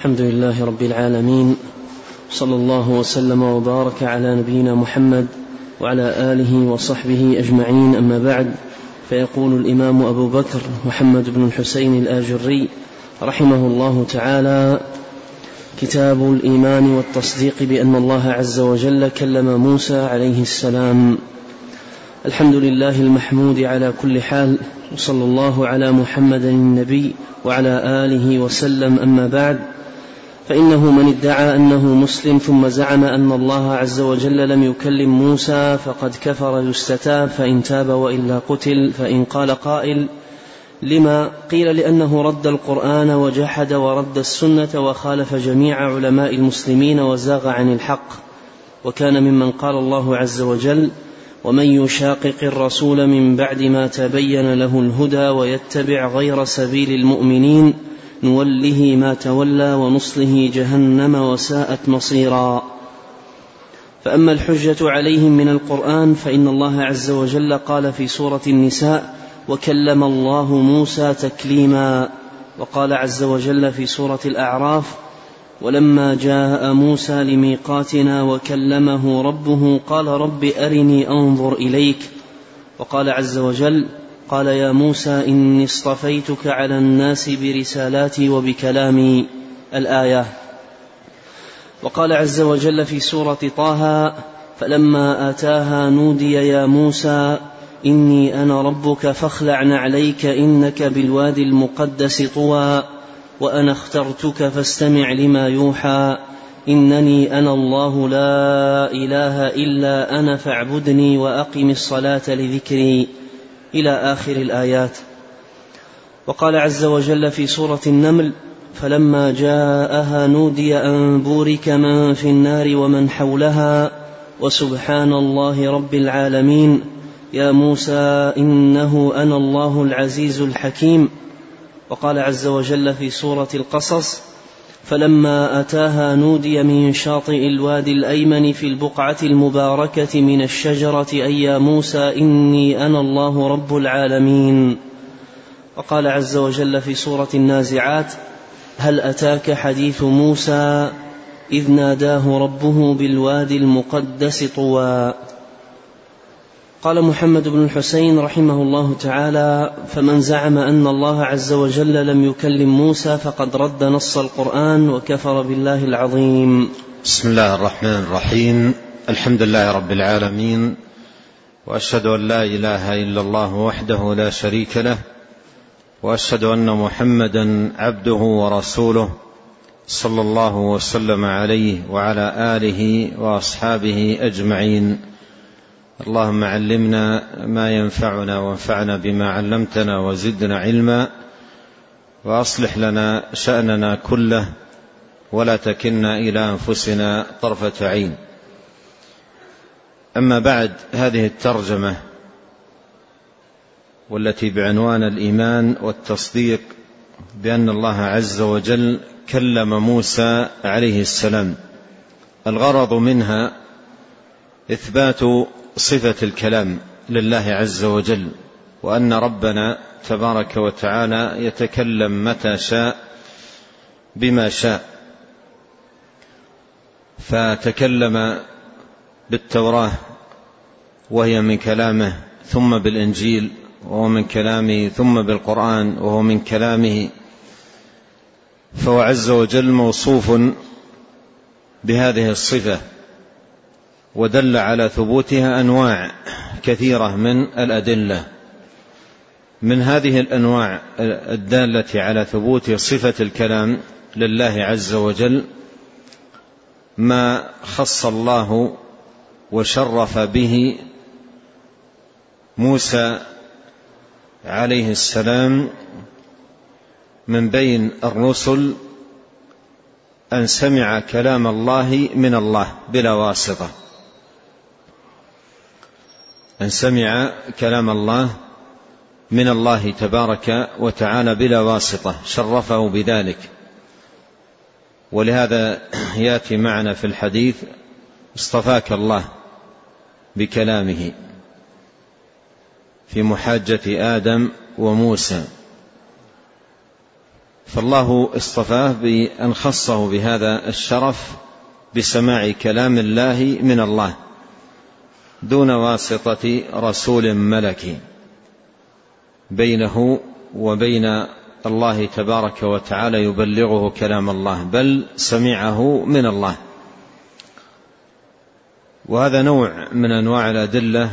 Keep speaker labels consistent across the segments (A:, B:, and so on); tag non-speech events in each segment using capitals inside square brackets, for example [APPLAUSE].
A: الحمد لله رب العالمين صلى الله وسلم وبارك على نبينا محمد وعلى آله وصحبه أجمعين أما بعد فيقول الإمام أبو بكر محمد بن الحسين الآجري رحمه الله تعالى كتاب الإيمان والتصديق بأن الله عز وجل كلم موسى عليه السلام. الحمد لله المحمود على كل حال وصلى الله على محمد النبي وعلى آله وسلم أما بعد فإنه من ادعى أنه مسلم ثم زعم أن الله عز وجل لم يكلم موسى فقد كفر يستتاب فإن تاب وإلا قتل فإن قال قائل لما قيل لأنه رد القرآن وجحد ورد السنة وخالف جميع علماء المسلمين وزاغ عن الحق. وكان ممن قال الله عز وجل ومن يشاقق الرسول من بعد ما تبين له الهدى ويتبع غير سبيل المؤمنين نوله ما تولى ونصله جهنم وساءت مصيرا. فأما الحجة عليهم من القرآن فإن الله عز وجل قال في سورة النساء وكلم الله موسى تكليما. وقال عز وجل في سورة الأعراف ولما جاء موسى لميقاتنا وكلمه ربه قال رب أرني أنظر إليك. وقال عز وجل قال يا موسى إني اصطفيتك على الناس برسالاتي وبكلامي الآية. وقال عز وجل في سورة طه فلما آتاها نودي يا موسى إني أنا ربك فاخلع نعليك إنك بالوادي المقدس طوى وأنا اخترتك فاستمع لما يوحى إنني أنا الله لا إله إلا أنا فاعبدني وأقم الصلاة لذكري. إلى آخر الآيات. وقال عز وجل في سورة النمل فلما جاءها نودي أن بورك من في النار ومن حولها وسبحان الله رب العالمين. يا موسى إنه أنا الله العزيز الحكيم. وقال عز وجل في سورة القصص فلما أتاها نودي من شاطئ الوادي الأيمن في البقعة المباركة من الشجرة أي يا موسى إني أنا الله رب العالمين. وقال عز وجل في سورة النازعات هل أتاك حديث موسى؟ إذ ناداه ربه بالوادي المقدس طوى. قال محمد بن الحسين رحمه الله تعالى فمن زعم أن الله عز وجل لم يكلم موسى فقد رد نص القرآن وكفر بالله العظيم.
B: بسم الله الرحمن الرحيم. الحمد لله رب العالمين وأشهد أن لا إله إلا الله وحده لا شريك له وأشهد أن محمدا عبده ورسوله صلى الله وسلم عليه وعلى آله وأصحابه أجمعين. اللهم علمنا ما ينفعنا وانفعنا بما علمتنا وزدنا علما وأصلح لنا شأننا كله ولا تكلنا إلى أنفسنا طرفة عين. أما بعد هذه الترجمة والتي بعنوان الإيمان والتصديق بأن الله عز وجل كلم موسى عليه السلام. الغرض منها إثبات صفة الكلام لله عز وجل وأن ربنا تبارك وتعالى يتكلم متى شاء بما شاء. فتكلم بالتوراة وهي من كلامه ثم بالإنجيل وهو من كلامه ثم بالقرآن وهو من كلامه. فهو عز وجل موصوف بهذه الصفة. ودل على ثبوتها أنواع كثيرة من الأدلة. من هذه الأنواع الدالة على ثبوت صفة الكلام لله عز وجل ما خص الله وشرف به موسى عليه السلام من بين الرسل أن سمع كلام الله من الله بلا واسطة. أن سمع كلام الله من الله تبارك وتعالى بلا واسطة شرفه بذلك. ولهذا يأتي معنا في الحديث اصطفاك الله بكلامه في محاجة آدم وموسى. فالله اصطفاه بأن خصه بهذا الشرف بسماع كلام الله من الله. دون واسطة رسول ملكي بينه وبين الله تبارك وتعالى يبلغه كلام الله بل سمعه من الله. وهذا نوع من أنواع الأدلة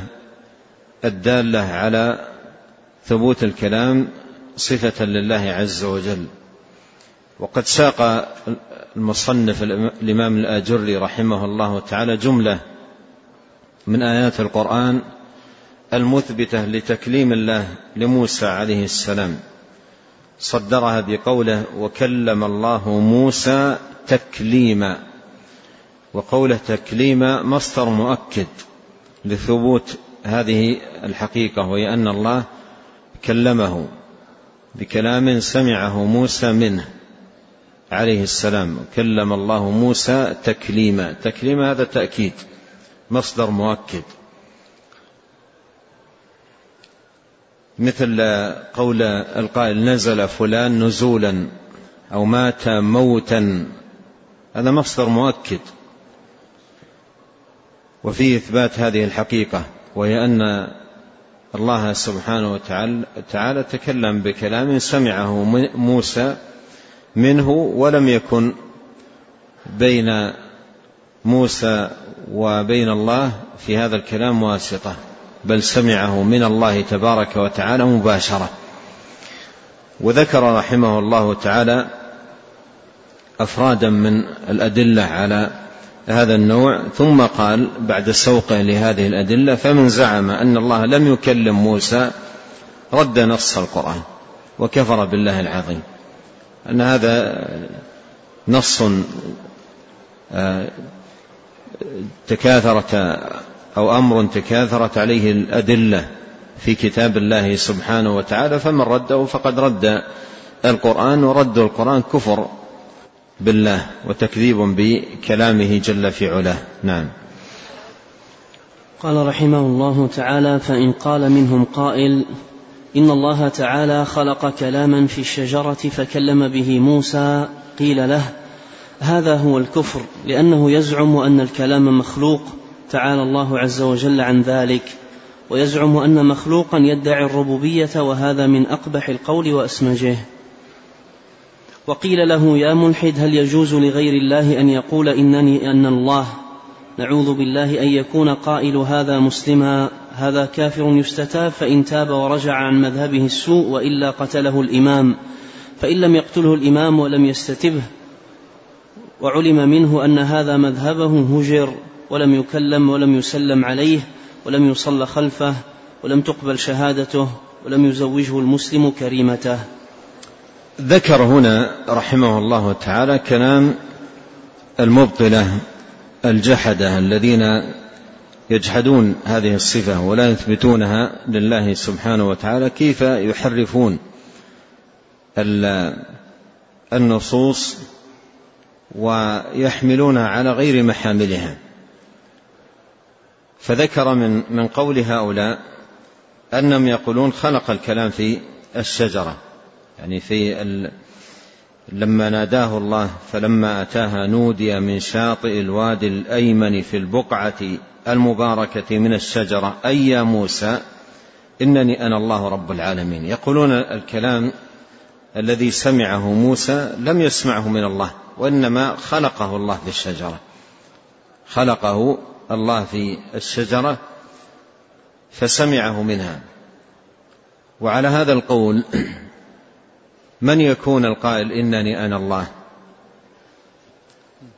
B: الدالة على ثبوت الكلام صفة لله عز وجل. وقد ساق المصنف الإمام الآجري رحمه الله تعالى جملة من آيات القرآن المثبتة لتكليم الله لموسى عليه السلام. صدرها بقوله وكلم الله موسى تكليما وقوله تكليما مصدر مؤكد لثبوت هذه الحقيقة وهي أن الله كلمه بكلام سمعه موسى منه عليه السلام. كلم الله موسى تكليما تكليما هذا تأكيد. مصدر مؤكد. مثل قول القائل نزل فلان نزولا أو مات موتا. هذا مصدر مؤكد. وفيه إثبات هذه الحقيقة وهي أن الله سبحانه وتعالى تكلم بكلام سمعه موسى منه ولم يكن بين موسى وبين الله في هذا الكلام واسطة بل سمعه من الله تبارك وتعالى مباشرة. وذكر رحمه الله تعالى أفرادا من الأدلة على هذا النوع ثم قال بعد سوقه لهذه الأدلة فمن زعم أن الله لم يكلم موسى رد نص القرآن وكفر بالله العظيم. أن هذا نص آه، تكاثرت أو أمر تكاثرت عليه الأدلة في كتاب الله سبحانه وتعالى فمن رده فقد رد القرآن ورد القرآن كفر بالله وتكذيب بكلامه جل في علاه. نعم.
A: قال رحمه الله تعالى فإن قال منهم قائل إن الله تعالى خلق كلاما في الشجرة فكلم به موسى قيل له هذا هو الكفر لأنه يزعم أن الكلام مخلوق تعالى الله عز وجل عن ذلك. ويزعم أن مخلوقا يدعي الربوبية وهذا من أقبح القول وأسمجه. وقيل له يا ملحد هل يجوز لغير الله أن يقول إنني أن الله؟ نعوذ بالله أن يكون قائل هذا مسلما هذا كافر يستتاب فإن تاب ورجع عن مذهبه السوء وإلا قتله الإمام. فإن لم يقتله الإمام ولم يستتبه وعلم منه أن هذا مذهبه هجر ولم يكلم ولم يسلم عليه ولم يصل خلفه ولم تقبل شهادته ولم يزوجه المسلم كريمته.
B: ذكر هنا رحمه الله تعالى كلام المبطلة الجحدة الذين يجحدون هذه الصفة ولا يثبتونها لله سبحانه وتعالى كيف يحرفون النصوص ويحملونها على غير محاملها. فذكر من من قول هؤلاء أنهم يقولون خلق الكلام في الشجرة. يعني في ال لما ناداه الله فلما أتاها نودي من شاطئ الوادي الأيمن في البقعة المباركة من الشجرة أي يا موسى إنني أنا الله رب العالمين. يقولون الكلام الذي سمعه موسى لم يسمعه من الله وإنما خلقه الله في الشجرة. خلقه الله في الشجرة فسمعه منها. وعلى هذا القول [CLEARS THROAT] من يكون القائل إنني أنا الله؟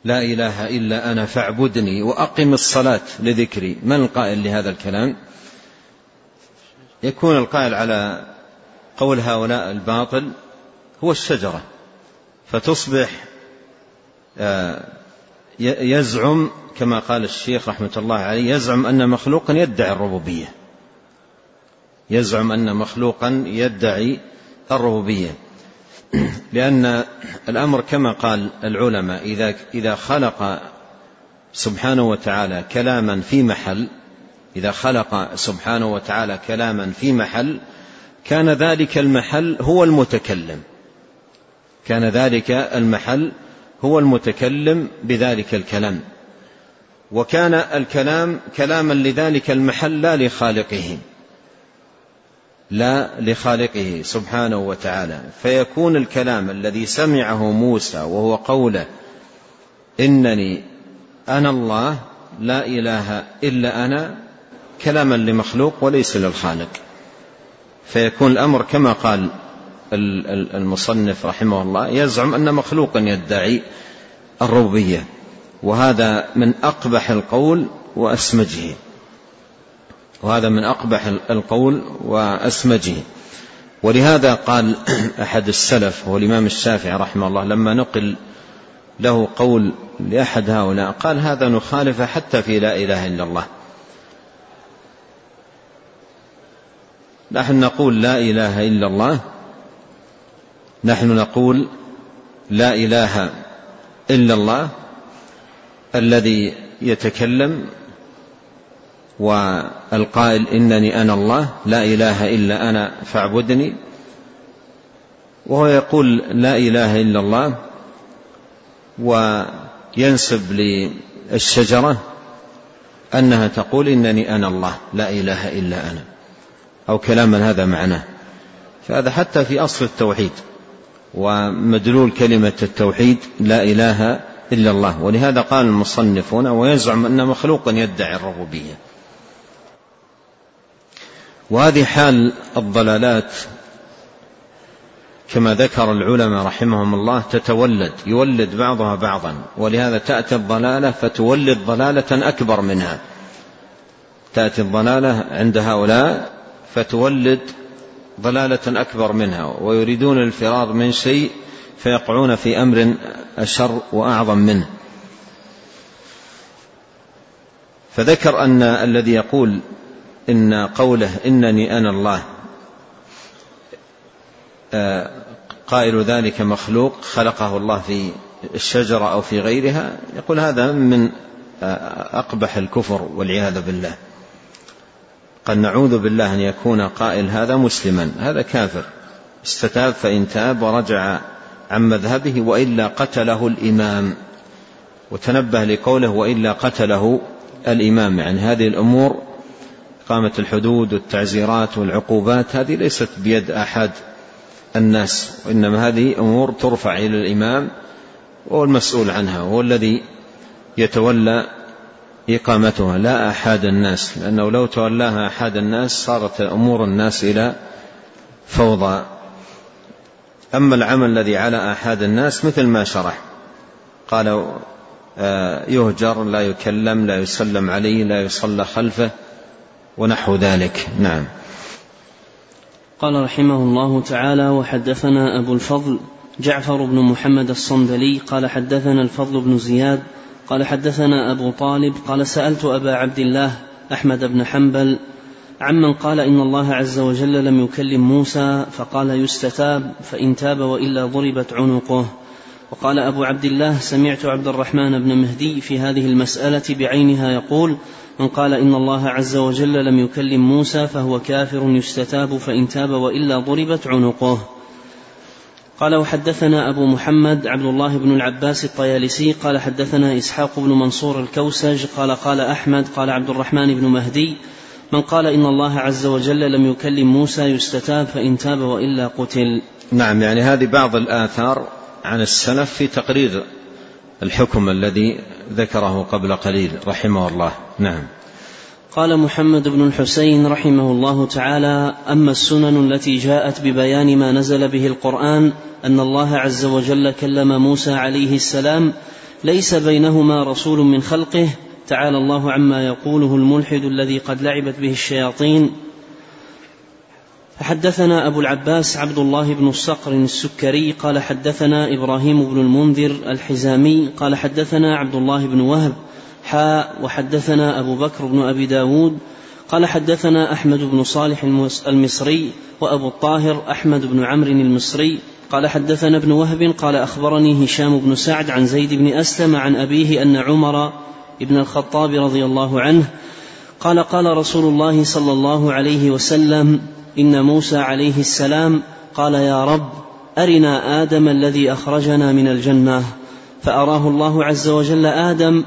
B: لا إله إلا أنا فاعبدني وأقم الصلاة لذكري. من القائل لهذا الكلام؟ يكون القائل على قول هؤلاء الباطل هو الشجرة. فتصبح آه، يزعم كما قال الشيخ رحمة الله عليه يزعم أن مخلوقا يدعي الربوبية. يزعم أن مخلوقا يدعي الربوبية. [CLEARS THROAT] لأن الأمر كما قال العلماء إذا إذا خلق سبحانه وتعالى كلاما في محل إذا خلق سبحانه وتعالى كلاما في محل كان ذلك المحل هو المتكلم. كان ذلك المحل هو المتكلم بذلك الكلام. وكان الكلام كلاما لذلك المحل لا لخالقه. لا لخالقه سبحانه وتعالى. فيكون الكلام الذي سمعه موسى وهو قوله إنني أنا الله لا إله إلا أنا كلاما لمخلوق وليس للخالق. فيكون الأمر كما قال المصنف رحمه الله يزعم أن مخلوقا يدعي الربوبيه وهذا من أقبح القول وأسمجه. وهذا من أقبح القول وأسمجه. ولهذا قال [CLEARS THROAT] أحد السلف هو الإمام الشافعي رحمه الله لما نقل له قول لأحد هؤلاء قال هذا نخالف حتى في لا إله إلا الله. نحن نقول لا إله إلا الله نحن نقول لا إله إلا الله الذي يتكلم والقائل إنني أنا الله لا إله إلا أنا فاعبدني. وهو يقول لا إله إلا الله وينسب للشجرة أنها تقول إنني أنا الله لا إله إلا أنا. أو كلاما هذا معناه. فهذا حتى في أصل التوحيد. ومدلول كلمة التوحيد لا إله إلا الله. ولهذا قال المصنفون ويزعم أن مخلوقا يدعي الربوبية. وهذه حال الضلالات كما ذكر العلماء رحمهم الله تتولد يولد بعضها بعضا. ولهذا تأتي الضلالة فتولد ضلالة أكبر منها. تأتي الضلالة عند هؤلاء فتولد ضلالة أكبر منها ويريدون الفرار من شيء فيقعون في أمر أشر وأعظم منه. فذكر أن الذي يقول إن قوله إنني أنا الله آه، قائل ذلك مخلوق خلقه الله في الشجرة أو في غيرها يقول هذا من آه، أقبح الكفر والعياذ بالله. قد نعوذ بالله أن يكون قائل هذا مسلما هذا كافر. استتاب فإن تاب ورجع عن مذهبه وإلا قتله الإمام. وتنبه لقوله وإلا قتله الإمام يعني هذه الأمور إقامة الحدود والتعزيرات والعقوبات هذه ليست بيد أحد الناس وإنما هذه أمور ترفع إلى الإمام وهو المسؤول عنها وهو الذي يتولى إقامتها لا أحد الناس لأنه لو تولاها أحد الناس صارت أمور الناس إلى فوضى. أما العمل الذي على أحد الناس مثل ما شرح. قال آه، يهجر لا يكلم لا يسلم عليه لا يصلى خلفه ونحو ذلك. نعم.
A: قال رحمه الله تعالى وحدثنا أبو الفضل جعفر بن محمد الصندلي قال حدثنا الفضل بن زياد قال حدثنا أبو طالب قال سألت أبا عبد الله أحمد بن حنبل عمن قال إن الله عز وجل لم يكلم موسى فقال يستتاب فإن تاب وإلا ضربت عنقه. وقال أبو عبد الله سمعت عبد الرحمن بن مهدي في هذه المسألة بعينها يقول من قال إن الله عز وجل لم يكلم موسى فهو كافر يستتاب فإن تاب وإلا ضربت عنقه. قال وحدثنا أبو محمد عبد الله بن العباس الطيالسي قال حدثنا إسحاق بن منصور الكوسج قال قال أحمد قال عبد الرحمن بن مهدي من قال إن الله عز وجل لم يكلم موسى يستتاب فإن تاب وإلا قتل.
B: نعم يعني هذه بعض الآثار عن السلف في تقرير الحكم الذي ذكره قبل قليل رحمه الله. نعم.
A: قال محمد بن الحسين رحمه الله تعالى أما السنن التي جاءت ببيان ما نزل به القرآن أن الله عز وجل كلم موسى عليه السلام ليس بينهما رسول من خلقه تعالى الله عما يقوله الملحد الذي قد لعبت به الشياطين. حدثنا أبو العباس عبد الله بن الصقر السكري قال حدثنا إبراهيم بن المنذر الحزامي قال حدثنا عبد الله بن وهب حاء وحدثنا أبو بكر بن أبي داود قال حدثنا أحمد بن صالح المصري وأبو الطاهر أحمد بن عمرو المصري قال حدثنا ابن وهب قال أخبرني هشام بن سعد عن زيد بن أسلم عن أبيه أن عمر بن الخطاب رضي الله عنه قال قال رسول الله صلى الله عليه وسلم إن موسى عليه السلام قال يا رب أرنا آدم الذي أخرجنا من الجنة فأراه الله عز وجل آدم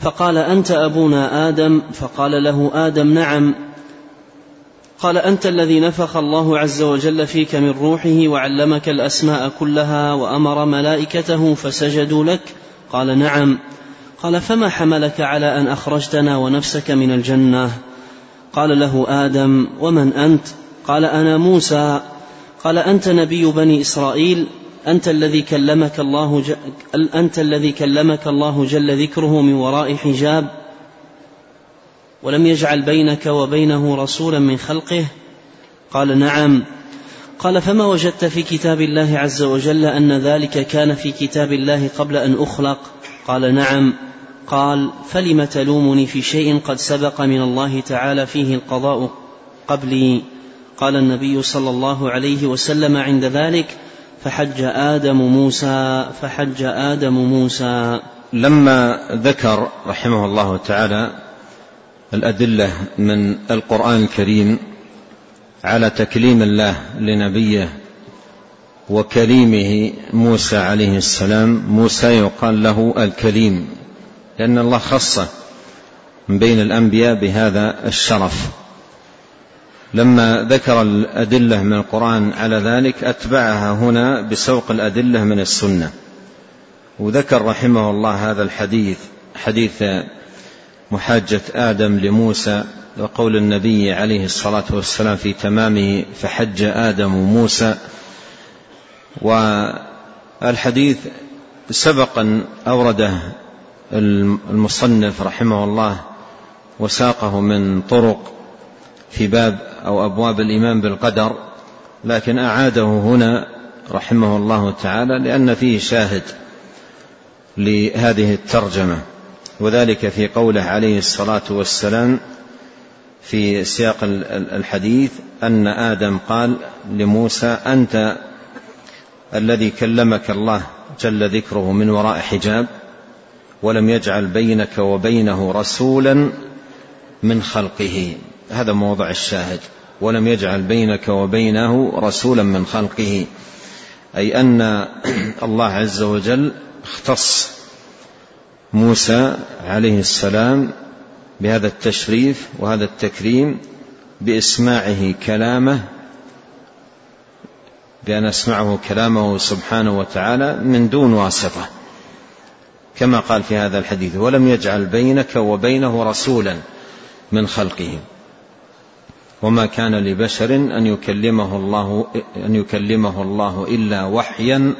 A: فقال أنت أبونا آدم؟ فقال له آدم نعم. قال أنت الذي نفخ الله عز وجل فيك من روحه وعلمك الأسماء كلها وأمر ملائكته فسجدوا لك؟ قال نعم. قال فما حملك على أن أخرجتنا ونفسك من الجنة؟ قال له آدم ومن أنت؟ قال أنا موسى. قال أنت نبي بني إسرائيل؟ أنت الذي كلمك الله ج... أنت الذي كلمك الله جل ذكره من وراء حجاب ولم يجعل بينك وبينه رسولا من خلقه؟ قال نعم. قال فما وجدت في كتاب الله عز وجل أن ذلك كان في كتاب الله قبل أن أخلق؟ قال نعم. قال فلم تلومني في شيء قد سبق من الله تعالى فيه القضاء قبلي؟ قال النبي صلى الله عليه وسلم عند ذلك فحج آدم موسى فحج آدم موسى.
B: لما ذكر رحمه الله تعالى الأدلة من القرآن الكريم على تكليم الله لنبيه وكليمه موسى عليه السلام موسى يقال له الكليم لأن الله خصه من بين الأنبياء بهذا الشرف. لما ذكر الأدلة من القرآن على ذلك أتبعها هنا بسوق الأدلة من السنة. وذكر رحمه الله هذا الحديث حديث محاجة آدم لموسى وقول النبي عليه الصلاة والسلام في تمامه فحج آدم موسى والحديث سبق أن أورده المصنف رحمه الله وساقه من طرق في باب أو أبواب الإيمان بالقدر لكن أعاده هنا رحمه الله تعالى لأن فيه شاهد لهذه الترجمة وذلك في قوله عليه الصلاة والسلام في سياق الحديث أن آدم قال لموسى أنت الذي كلمك الله جل ذكره من وراء حجاب ولم يجعل بينك وبينه رسولا من خلقه. هذا موضع الشاهد ولم يجعل بينك وبينه رسولا من خلقه. أي أن [CLEARS THROAT] الله عز وجل اختص موسى عليه السلام بهذا التشريف وهذا التكريم بإسماعه كلامه بأن أسمعه كلامه سبحانه وتعالى من دون واسطة كما قال في هذا الحديث ولم يجعل بينك وبينه رسولا من خلقه. وما كان لبشر أن يكلمه الله أن يكلمه الله إلا وحيا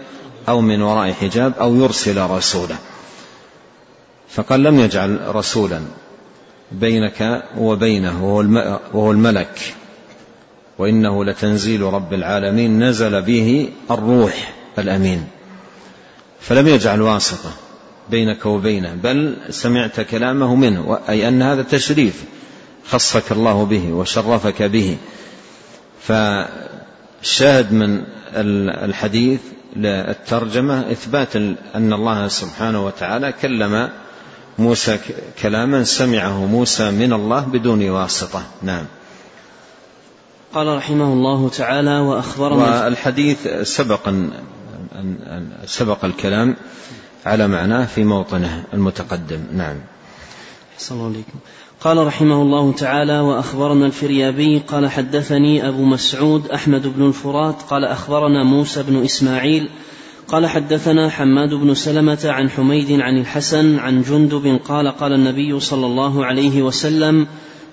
B: أو من وراء حجاب أو يرسل رسولا. فقال لم يجعل رسولا بينك وبينه وهو الملك. وإنه لتنزيل رب العالمين نزل به الروح الأمين. فلم يجعل واسطة بينك وبينه بل سمعت كلامه منه أي أن هذا تشريف. خصك الله به وشرفك به. فالشاهد من الحديث للترجمة إثبات أن الله سبحانه وتعالى كلم موسى كلاما سمعه موسى من الله بدون واسطة. نعم.
A: قال رحمه الله تعالى وأخبرنا
B: والحديث سبق سبق الكلام على معناه في موطنه المتقدم. نعم.
A: صلى الله عليكم قال رحمه الله تعالى وأخبرنا الفريابي قال حدثني أبو مسعود أحمد بن الفرات قال أخبرنا موسى بن إسماعيل قال حدثنا حماد بن سلمة عن حميد عن الحسن عن جندب قال قال النبي صلى الله عليه وسلم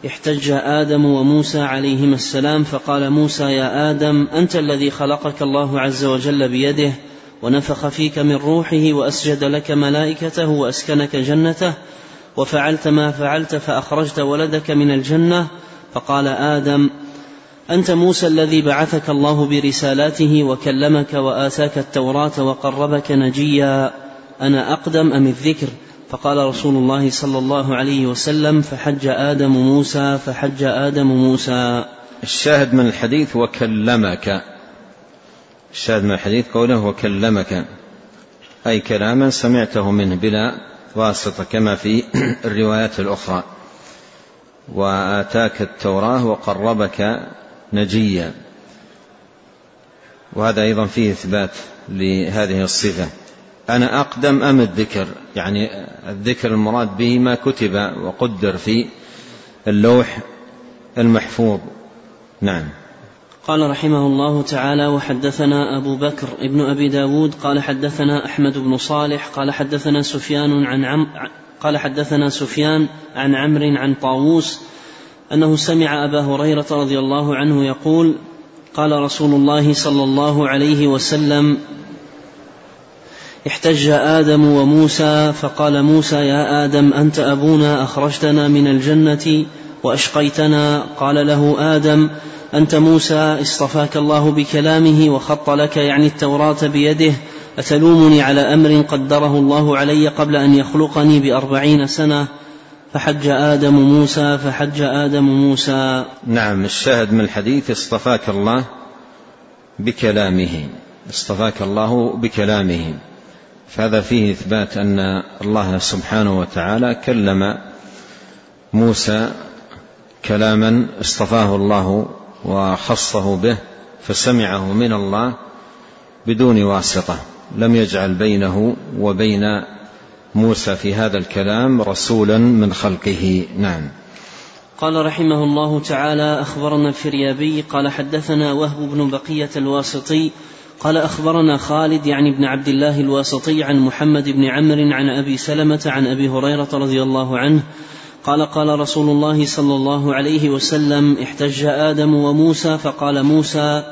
A: احتج آدم وموسى عليهما السلام فقال موسى يا آدم أنت الذي خلقك الله عز وجل بيده ونفخ فيك من روحه وأسجد لك ملائكته وأسكنك جنته وفعلت ما فعلت فأخرجت ولدك من الجنة. فقال آدم أنت موسى الذي بعثك الله برسالاته وكلمك وآتاك التوراة وقربك نجيا. أنا أقدم أم الذكر؟ فقال رسول الله صلى الله عليه وسلم فحج آدم موسى فحج آدم موسى.
B: الشاهد من الحديث وكلمك. الشاهد من الحديث قوله وكلمك. أي كلاما سمعته منه بلا واسطة كما في [CLEARS THROAT] الروايات الأخرى. وآتاك التوراة وقربك نجيا. وهذا أيضا فيه إثبات لهذه الصفة. أنا أقدم أم الذكر؟ يعني الذكر المراد به ما كتب وقدر في اللوح المحفوظ. نعم.
A: قال رحمه الله تعالى وحدثنا أبو بكر ابن أبي داود قال حدثنا أحمد بن صالح قال حدثنا سفيان عن عم قال حدثنا سفيان عن عمرو عن طاووس أنه سمع أبا هريرة رضي الله عنه يقول قال رسول الله صلى الله عليه وسلم احتج آدم وموسى فقال موسى يا آدم أنت أبونا أخرجتنا من الجنة. وأشقيتنا. قال له آدم أنت موسى اصطفاك الله بكلامه وخط لك يعني التوراة بيده أتلومني على أمر قدره الله علي قبل أن يخلقني بأربعين سنة؟ فحج آدم موسى فحج آدم موسى.
B: نعم الشاهد من الحديث اصطفاك الله بكلامه. اصطفاك الله بكلامه. فهذا فيه إثبات أن الله سبحانه وتعالى كلم موسى كلاما اصطفاه الله وخصه به فسمعه من الله بدون واسطة. لم يجعل بينه وبين موسى في هذا الكلام رسولا من خلقه. نعم.
A: قال رحمه الله تعالى أخبرنا الفريابي قال حدثنا وهب بن بقية الواسطي قال أخبرنا خالد يعني بن عبد الله الواسطي عن محمد بن عمرو عن أبي سلمة عن أبي هريرة رضي الله عنه قال قال رسول الله صلى الله عليه وسلم احتج آدم وموسى فقال موسى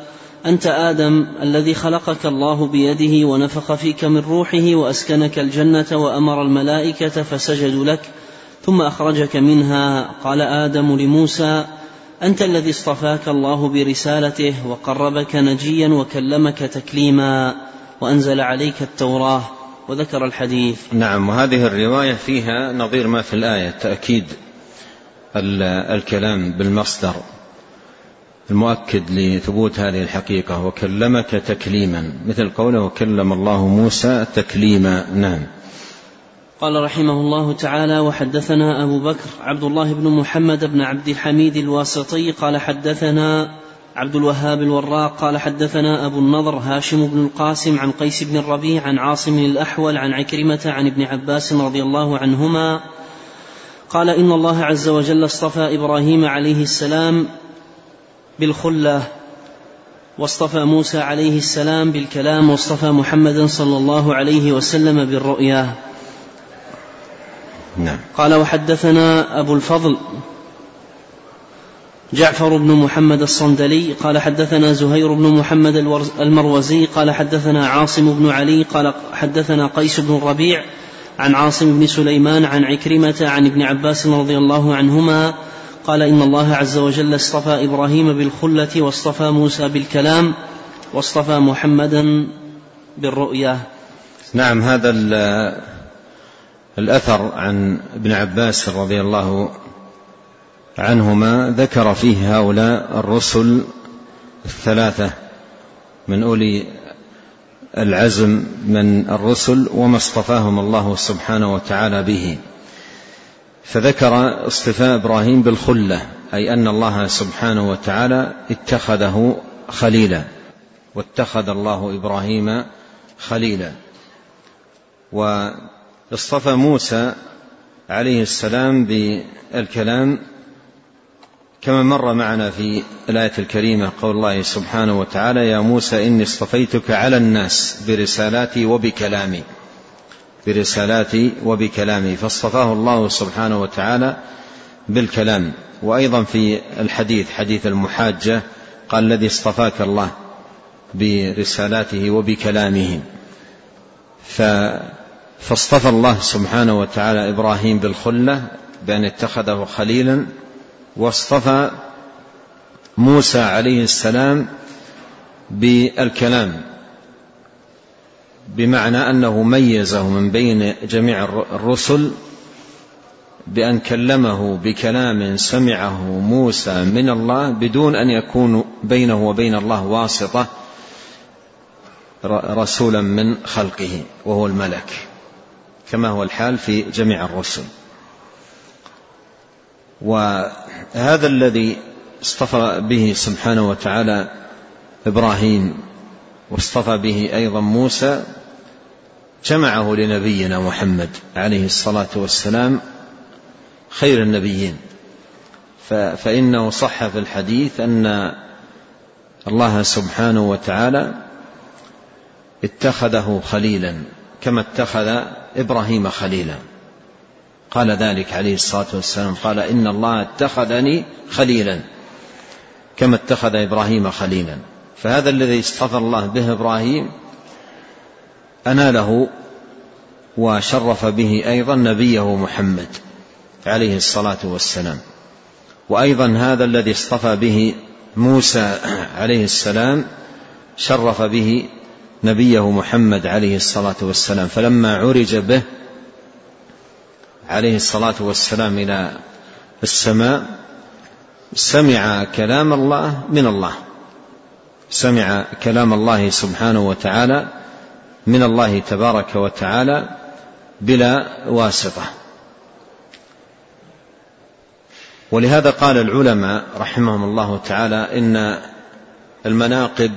A: أنت آدم الذي خلقك الله بيده ونفخ فيك من روحه وأسكنك الجنة وأمر الملائكة فسجدوا لك ثم أخرجك منها. قال آدم لموسى أنت الذي اصطفاك الله برسالته وقربك نجيا وكلمك تكليما وأنزل عليك التوراة. وذكر الحديث.
B: نعم وهذه الرواية فيها نظير ما في الآية تأكيد الكلام بالمصدر المؤكد لثبوت هذه الحقيقة. وكلمك تكليما مثل قوله وكلم الله موسى تكليما. نعم.
A: قال رحمه الله تعالى وحدثنا أبو بكر عبد الله بن محمد بن عبد الحميد الواسطي قال حدثنا عبد الوهاب الوراق قال حدثنا أبو النضر هاشم بن القاسم عن قيس بن الربيع عن عاصم الأحول عن عكرمة عن ابن عباس رضي الله عنهما قال إن الله عز وجل اصطفى إبراهيم عليه السلام بالخلة واصطفى موسى عليه السلام بالكلام واصطفى محمدا صلى الله عليه وسلم بالرؤيا
B: نعم.
A: قال وحدثنا أبو الفضل جعفر بن محمد الصندلي قال حدثنا زهير بن محمد المروزي قال حدثنا عاصم بن علي قال حدثنا قيس بن الربيع عن عاصم بن سليمان عن عكرمة عن ابن عباس رضي الله عنهما قال إن الله عز وجل اصطفى إبراهيم بالخلة واصطفى موسى بالكلام واصطفى محمدا بالرؤيا.
B: نعم هذا الأثر عن ابن عباس رضي الله عنهما ذكر فيه هؤلاء الرسل الثلاثة من أولي العزم من الرسل وما اصطفاهم الله سبحانه وتعالى به. فذكر اصطفاء إبراهيم بالخلة أي أن الله سبحانه وتعالى اتخذه خليلا واتخذ الله إبراهيم خليلا. واصطفى موسى عليه السلام بالكلام كما مر معنا في الآية الكريمة قول الله سبحانه وتعالى يا موسى إني اصطفيتك على الناس برسالاتي وبكلامي. برسالاتي وبكلامي. فاصطفاه الله سبحانه وتعالى بالكلام. وأيضا في الحديث حديث المحاجة قال الذي اصطفاك الله برسالاته وبكلامه. فاصطفى الله سبحانه وتعالى إبراهيم بالخلة بأن اتخذه خليلا واصطفى موسى عليه السلام بالكلام بمعنى أنه ميزه من بين جميع الرسل بأن كلمه بكلام سمعه موسى من الله بدون أن يكون بينه وبين الله واسطة رسولا من خلقه وهو الملك كما هو الحال في جميع الرسل. وهذا الذي اصطفى به سبحانه وتعالى إبراهيم واصطفى به أيضا موسى جمعه لنبينا محمد عليه الصلاة والسلام خير النبيين. فإنه صح في الحديث أن الله سبحانه وتعالى اتخذه خليلا كما اتخذ إبراهيم خليلا. قال ذلك عليه الصلاة والسلام قال إن الله اتخذني خليلا كما اتخذ إبراهيم خليلا. فهذا الذي اصطفى الله به إبراهيم أناله وشرف به أيضا نبيه محمد عليه الصلاة والسلام. وأيضا هذا الذي اصطفى به موسى عليه السلام شرف به نبيه محمد عليه الصلاة والسلام. فلما عرج به عليه الصلاة والسلام إلى السماء سمع كلام الله من الله. سمع كلام الله سبحانه وتعالى من الله تبارك وتعالى بلا واسطة. ولهذا قال العلماء رحمهم الله تعالى إن المناقب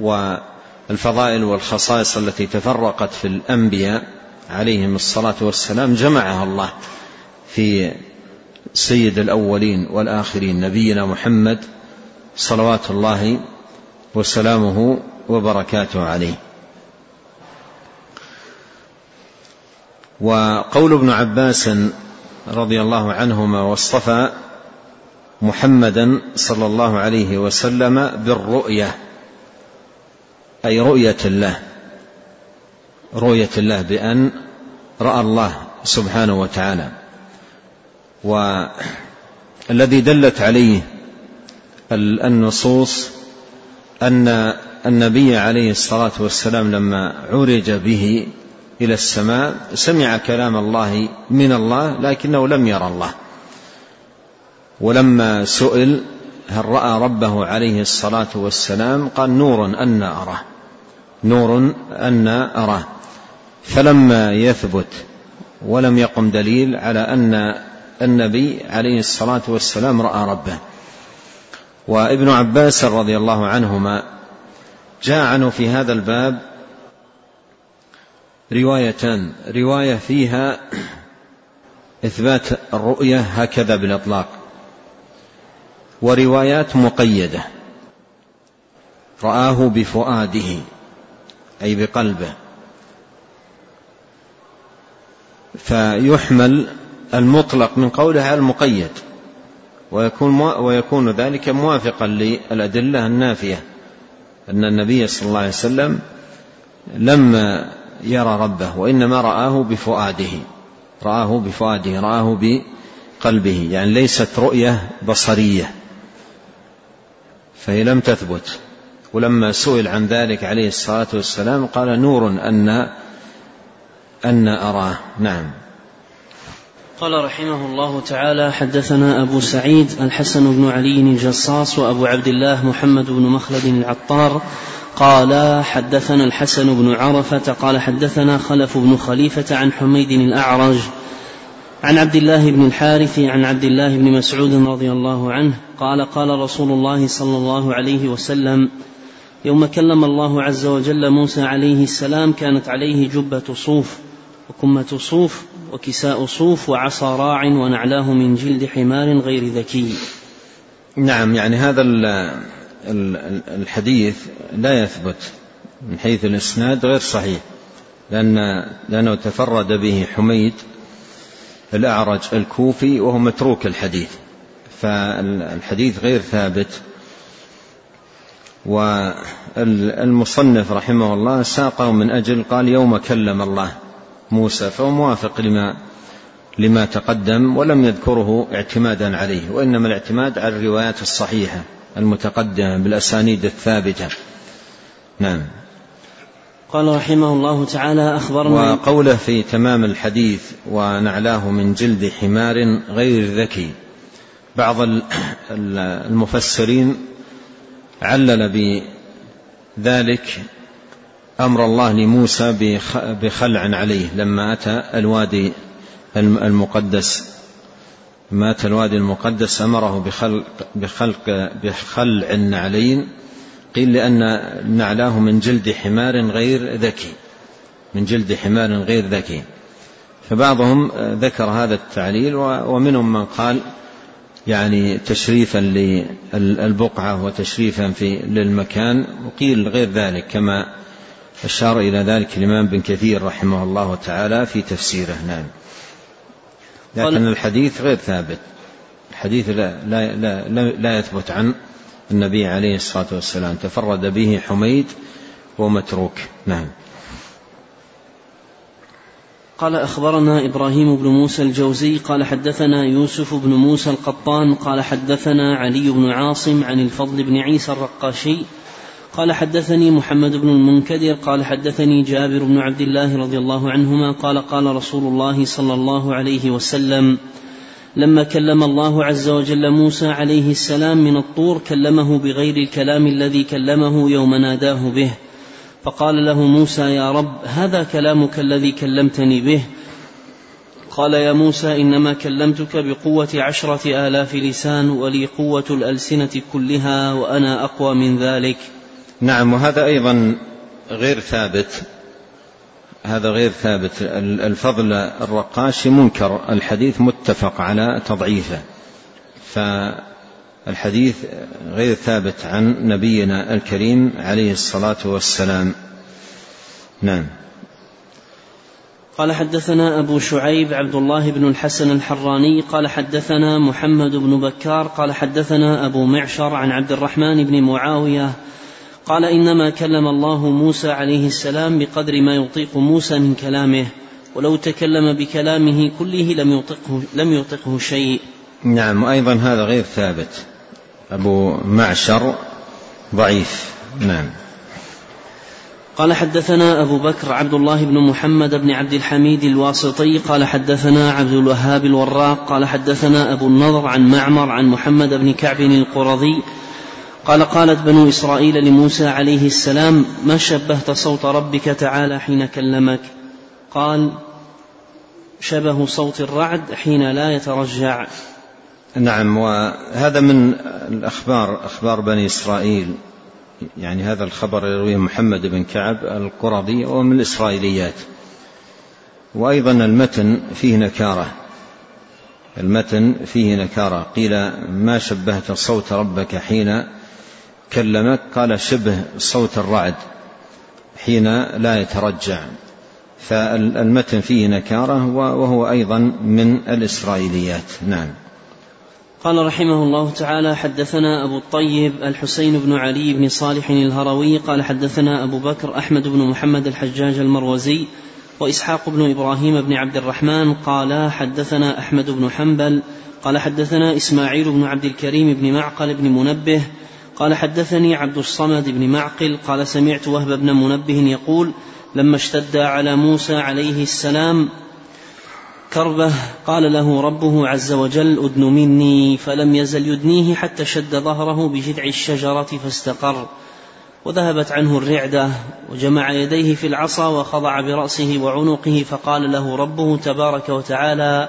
B: والفضائل والخصائص التي تفرقت في الأنبياء عليهم الصلاة والسلام جمعها الله في سيد الأولين والآخرين نبينا محمد صلوات الله وسلامه وبركاته عليه. وقول ابن عباس رضي الله عنهما واصطفى محمدا صلى الله عليه وسلم بالرؤية أي رؤية الله. رؤية الله بأن رأى الله سبحانه وتعالى. والذي دلت عليه النصوص أن النبي عليه الصلاة والسلام لما عرج به إلى السماء سمع كلام الله من الله لكنه لم يرى الله. ولما سئل هل رأى ربه عليه الصلاة والسلام قال نور أن أراه. نور أن أراه. فلما يثبت ولم يقم دليل على أن النبي عليه الصلاة والسلام رأى ربه. وابن عباس رضي الله عنهما جاء عنه في هذا الباب روايتان. رواية فيها إثبات الرؤية هكذا بالإطلاق. وروايات مقيدة. رآه بفؤاده أي بقلبه. فيحمل المطلق من قوله على المقيد ويكون ويكون ذلك موافقا للأدلة النافية أن النبي صلى الله عليه وسلم لما يرى ربه وإنما رآه بفؤاده رآه بفؤاده رآه بقلبه يعني ليست رؤية بصرية فهي لم تثبت. ولما سئل عن ذلك عليه الصلاة والسلام قال نور أن أن أراه. نعم.
A: قال رحمه الله تعالى حدثنا أبو سعيد الحسن بن علي الجصاص وأبو عبد الله محمد بن مخلد العطار قال حدثنا الحسن بن عرفة قال حدثنا خلف بن خليفة عن حميد الأعرج عن عبد الله بن الحارث عن عبد الله بن مسعود رضي الله عنه قال قال رسول الله صلى الله عليه وسلم يوم كلم الله عز وجل موسى عليه السلام كانت عليه جبة صوف وكمة صوف وكساء صوف وعصا راع ونعلاه من جلد حمار غير ذكي.
B: نعم يعني هذا الحديث لا يثبت من حيث الإسناد غير صحيح لأن لأنه تفرد به حميد الأعرج الكوفي وهو متروك الحديث فالحديث غير ثابت. والمصنف رحمه الله ساقه من أجل قال يوم كلم الله. موسى فهو موافق لما لما تقدم ولم يذكره اعتمادا عليه وإنما الاعتماد على الروايات الصحيحة المتقدمة بالأسانيد الثابتة. نعم.
A: قال رحمه الله تعالى أخبرنا
B: وقوله في تمام الحديث ونعلاه من جلد حمار غير ذكي بعض المفسرين علل بذلك أمر الله لموسى بخلع عليه لما أتى الوادي المقدس. مات الوادي المقدس أمره بخلق, بخلق بخلع النعلين. قيل لأن نعلاه من جلد حمار غير ذكي من جلد حمار غير ذكي. فبعضهم ذكر هذا التعليل ومنهم من قال يعني تشريفا للبقعة وتشريفا في للمكان وقيل غير ذلك كما أشار إلى ذلك الإمام بن كثير رحمه الله تعالى في تفسيره. نعم. لكن الحديث غير ثابت. الحديث لا, لا, لا, لا يثبت عن النبي عليه الصلاة والسلام. تفرد به حميد ومتروك. نعم.
A: قال أخبرنا إبراهيم بن موسى الجوزي قال حدثنا يوسف بن موسى القطان قال حدثنا علي بن عاصم عن الفضل بن عيسى الرقاشي قال حدثني محمد بن المنكدر قال حدثني جابر بن عبد الله رضي الله عنهما قال قال رسول الله صلى الله عليه وسلم لما كلم الله عز وجل موسى عليه السلام من الطور كلمه بغير الكلام الذي كلمه يوم ناداه به فقال له موسى يا رب هذا كلامك الذي كلمتني به؟ قال يا موسى إنما كلمتك بقوة عشرة آلاف لسان ولي قوة الألسنة كلها وأنا أقوى من ذلك.
B: نعم وهذا أيضا غير ثابت. هذا غير ثابت. الفضل الرقاشي منكر الحديث متفق على تضعيفه. فالحديث غير ثابت عن نبينا الكريم عليه الصلاة والسلام. نعم.
A: قال حدثنا أبو شعيب عبد الله بن الحسن الحراني قال حدثنا محمد بن بكار قال حدثنا أبو معشر عن عبد الرحمن بن معاوية قال إنما كلم الله موسى عليه السلام بقدر ما يطيق موسى من كلامه ولو تكلم بكلامه كله لم يطقه لم يطقه شيء.
B: نعم وأيضا هذا غير ثابت. أبو معشر ضعيف. نعم.
A: قال حدثنا أبو بكر عبد الله بن محمد بن عبد الحميد الواسطي. قال حدثنا عبد الوهاب الوراق. قال حدثنا أبو النضر عن معمر عن محمد بن كعب القرظي. قال قالت بنو إسرائيل لموسى عليه السلام ما شبهت صوت ربك تعالى حين كلمك؟ قال شبه صوت الرعد حين لا يترجع.
B: نعم وهذا من الأخبار أخبار بني إسرائيل. يعني هذا الخبر يرويه محمد بن كعب القرظي ومن الإسرائيليات. وأيضا المتن فيه نكارة. المتن فيه نكارة. قيل ما شبهت صوت ربك حين كلمك قال شبه صوت الرعد حين لا يترجع. فالمتن فيه نكارة وهو أيضا من الإسرائيليات. نعم.
A: قال رحمه الله تعالى حدثنا أبو الطيب الحسين بن علي بن صالح الهروي قال حدثنا أبو بكر أحمد بن محمد الحجاج المروزي وإسحاق بن إبراهيم بن عبد الرحمن قال حدثنا أحمد بن حنبل قال حدثنا إسماعيل بن عبد الكريم بن معقل بن منبه قال حدثني عبد الصمد بن معقل قال سمعت وهب بن منبه يقول لما اشتد على موسى عليه السلام كربه قال له ربه عز وجل ادن مني فلم يزل يدنيه حتى شد ظهره بجذع الشجرة فاستقر. وذهبت عنه الرعدة وجمع يديه في العصا وخضع برأسه وعنقه فقال له ربه تبارك وتعالى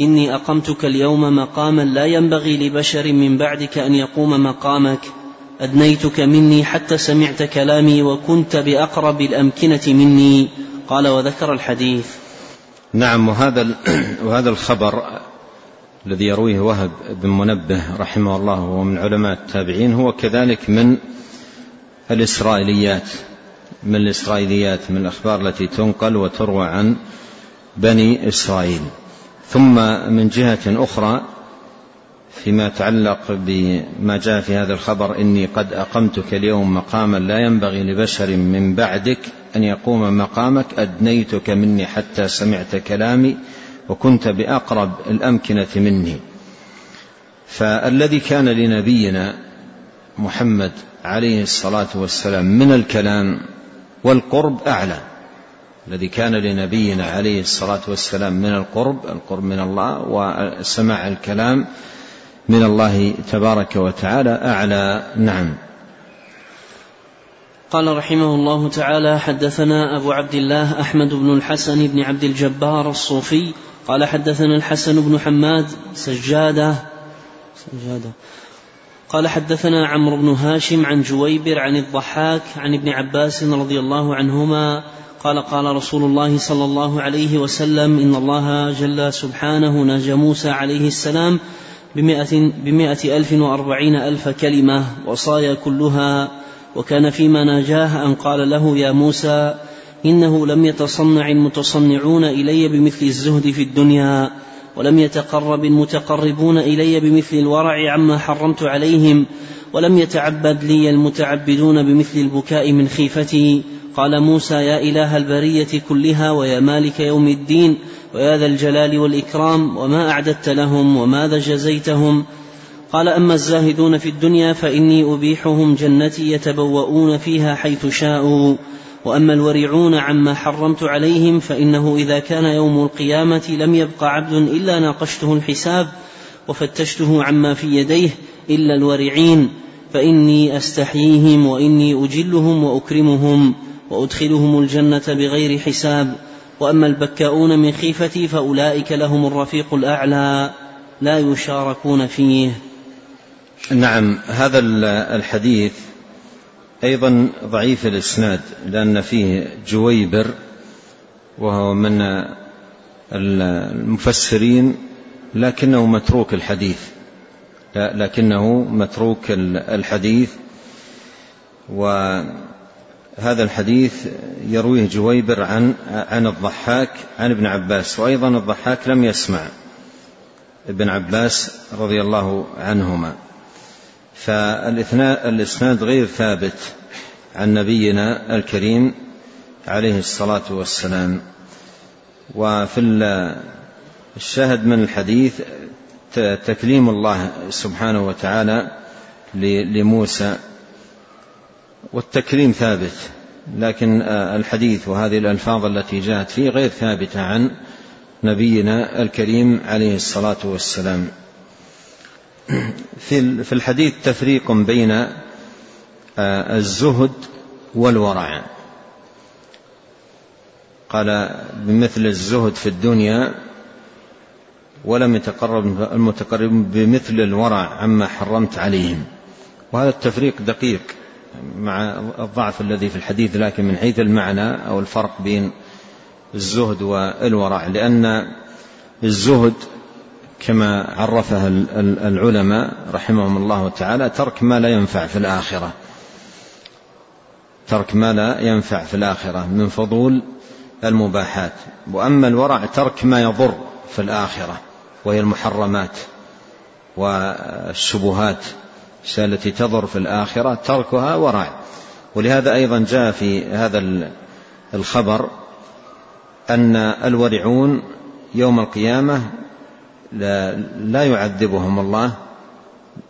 A: إني أقمتك اليوم مقاما لا ينبغي لبشر من بعدك أن يقوم مقامك. أدنيتك مني حتى سمعت كلامي وكنت بأقرب الأمكنة مني. قال وذكر الحديث.
B: نعم وهذا [CLEARS THROAT] وهذا الخبر الذي يرويه وهب بن منبه رحمه الله وهو من علماء التابعين هو كذلك من الإسرائيليات من الإسرائيليات من الأخبار التي تنقل وتروى عن بني إسرائيل. ثم من جهة أخرى فيما يتعلق بما جاء في هذا الخبر إني قد أقمتك اليوم مقاما لا ينبغي لبشر من بعدك أن يقوم مقامك. أدنيتك مني حتى سمعت كلامي وكنت بأقرب الأمكنة مني. فالذي كان لنبينا محمد عليه الصلاة والسلام من الكلام والقرب أعلى. الذي كان لنبينا عليه الصلاة والسلام من القرب القرب من الله وسماع الكلام من الله تبارك وتعالى أعلى. نعم.
A: قال رحمه الله تعالى حدثنا أبو عبد الله أحمد بن الحسن بن عبد الجبار الصوفي قال حدثنا الحسن بن حماد سجادة سجادة. قال حدثنا عمرو بن هاشم عن جويبر عن الضحاك عن ابن عباس رضي الله عنهما قال قال رسول الله صلى الله عليه وسلم إن الله جل سبحانه ناجى موسى عليه السلام بمائة, بمائة ألف وأربعين ألف كلمة وصايا كلها وكان فيما ناجاه أن قال له يا موسى إنه لم يتصنع المتصنعون إلي بمثل الزهد في الدنيا ولم يتقرب المتقربون إلي بمثل الورع عما حرمت عليهم ولم يتعبد لي المتعبدون بمثل البكاء من خيفتي قال موسى يا إله البرية كلها ويا مالك يوم الدين ويا ذا الجلال والإكرام وما أعددت لهم وماذا جزيتهم قال أما الزاهدون في الدنيا فإني أبيحهم جنتي يتبوؤون فيها حيث شاءوا. وأما الورعون عما حرمت عليهم فإنه إذا كان يوم القيامة لم يبق عبد إلا ناقشته الحساب وفتشته عما في يديه إلا الورعين. فإني أستحييهم وإني أجلهم وأكرمهم. وأدخلهم الجنة بغير حساب. وأما البكاؤون من خيفتي فأولئك لهم الرفيق الأعلى لا يشاركون فيه.
B: نعم هذا الحديث أيضا ضعيف الإسناد لأن فيه جويبر وهو من المفسرين لكنه متروك الحديث. لكنه متروك الحديث وهذا الحديث يرويه جويبر عن عن الضحاك عن ابن عباس وأيضا الضحاك لم يسمع ابن عباس رضي الله عنهما. فالإسناد غير ثابت عن نبينا الكريم عليه الصلاة والسلام. وفي الشاهد من الحديث تكليم الله سبحانه وتعالى لموسى والتكريم ثابت لكن الحديث وهذه الألفاظ التي جاءت فيه غير ثابتة عن نبينا الكريم عليه الصلاة والسلام. في الحديث تفريق بين آه، الزهد والورع. قال بمثل الزهد في الدنيا ولم يتقرب المتقرب بمثل الورع عما حرمت عليهم. وهذا التفريق دقيق. مع الضعف الذي في الحديث لكن من حيث المعنى أو الفرق بين الزهد والورع لأن الزهد كما عرفها العلماء رحمهم الله تعالى ترك ما لا ينفع في الآخرة. ترك ما لا ينفع في الآخرة من فضول المباحات. وأما الورع ترك ما يضر في الآخرة وهي المحرمات والشبهات. التي تضر في الآخرة تركها ورع ولهذا أيضا جاء في هذا الخبر أن الورعون يوم القيامة لا, لا يعذبهم الله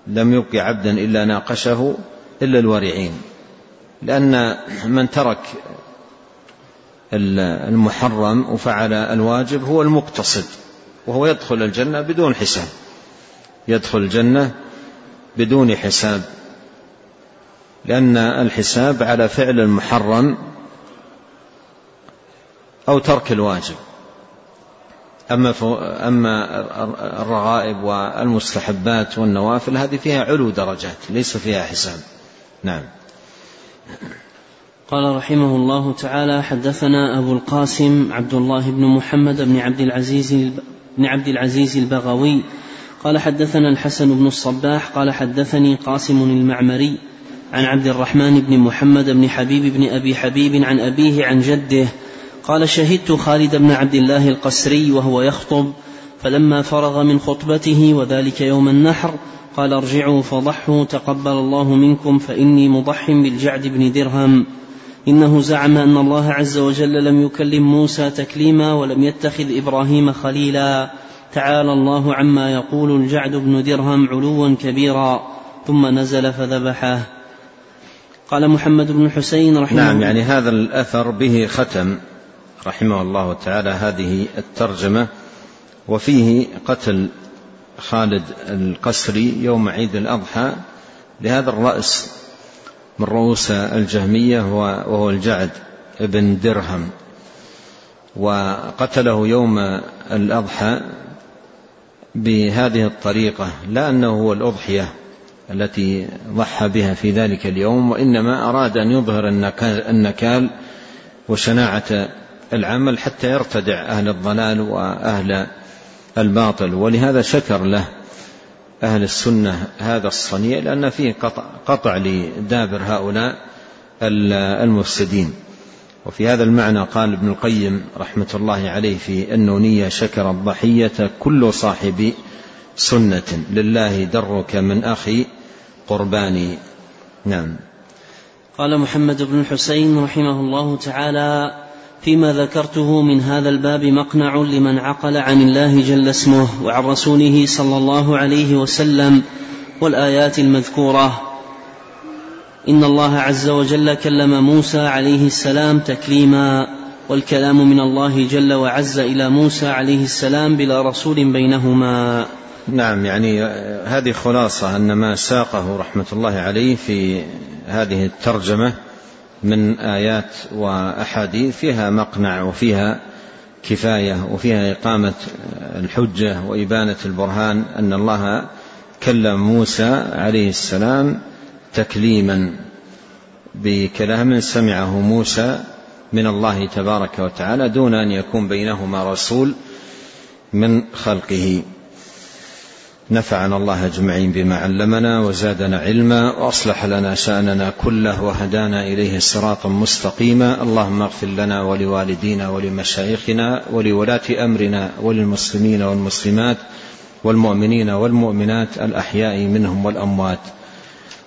B: لم يبق عبدا إلا ناقشه إلا الورعين. لأن من ترك المحرم وفعل الواجب هو المقتصد وهو يدخل الجنة بدون حساب. يدخل الجنة بدون حساب لأن الحساب على فعل المحرم أو ترك الواجب. أما أما الرغائب والمستحبات والنوافل هذه فيها علو درجات ليس فيها حساب. نعم.
A: قال رحمه الله تعالى حدثنا أبو القاسم عبد الله بن محمد بن عبد العزيز بن عبد العزيز البغوي قال حدثنا الحسن بن الصباح قال حدثني قاسم المعمري عن عبد الرحمن بن محمد بن حبيب بن أبي حبيب عن أبيه عن جده قال شهدت خالد بن عبد الله القسري وهو يخطب فلما فرغ من خطبته وذلك يوم النحر قال ارجعوا فضحوا تقبل الله منكم فإني مضح بالجعد بن درهم. إنه زعم أن الله عز وجل لم يكلم موسى تكليما ولم يتخذ إبراهيم خليلا. تعالى الله عما يقول الجعد بن درهم علوا كبيرا ثم نزل فذبحه. قال محمد بن حسين رحمه
B: نعم يعني هذا الأثر به ختم رحمه الله تعالى هذه الترجمة. وفيه قتل خالد القسري يوم عيد الأضحى لهذا الرأس من رؤوس الجهمية وهو الجعد ابن درهم. وقتله يوم الأضحى بهذه الطريقة لا أنه هو الأضحية التي ضحى بها في ذلك اليوم وإنما أراد أن يظهر النكال وشناعة العمل حتى يرتدع أهل الضلال وأهل الباطل. ولهذا شكر له أهل السنة هذا الصنيع لأن فيه قطع, قطع لدابر هؤلاء المفسدين. وفي هذا المعنى قال ابن القيم رحمة الله عليه في النونية شكر الضحية كل صاحب سنة لله درك من أخي قرباني. نعم.
A: قال محمد بن الحسين رحمه الله تعالى فيما ذكرته من هذا الباب مقنع لمن عقل عن الله جل اسمه وعن رسوله صلى الله عليه وسلم والآيات المذكورة. إن الله عز وجل كلم موسى عليه السلام تكليما والكلام من الله جل وعز إلى موسى عليه السلام بلا رسول بينهما.
B: نعم يعني هذه خلاصة أن ما ساقه رحمة الله عليه في هذه الترجمة من آيات وأحاديث فيها مقنع وفيها كفاية وفيها إقامة الحجة وإبانة البرهان أن الله كلم موسى عليه السلام تكليما بكلام سمعه موسى من الله تبارك وتعالى دون أن يكون بينهما رسول من خلقه. نفعنا الله أجمعين بما علمنا وزادنا علما وأصلح لنا شأننا كله وهدانا إليه صراطا مستقيما. اللهم اغفر لنا ولوالدينا ولمشايخنا ولولاة أمرنا وللمسلمين والمسلمات والمؤمنين والمؤمنات الأحياء منهم والأموات.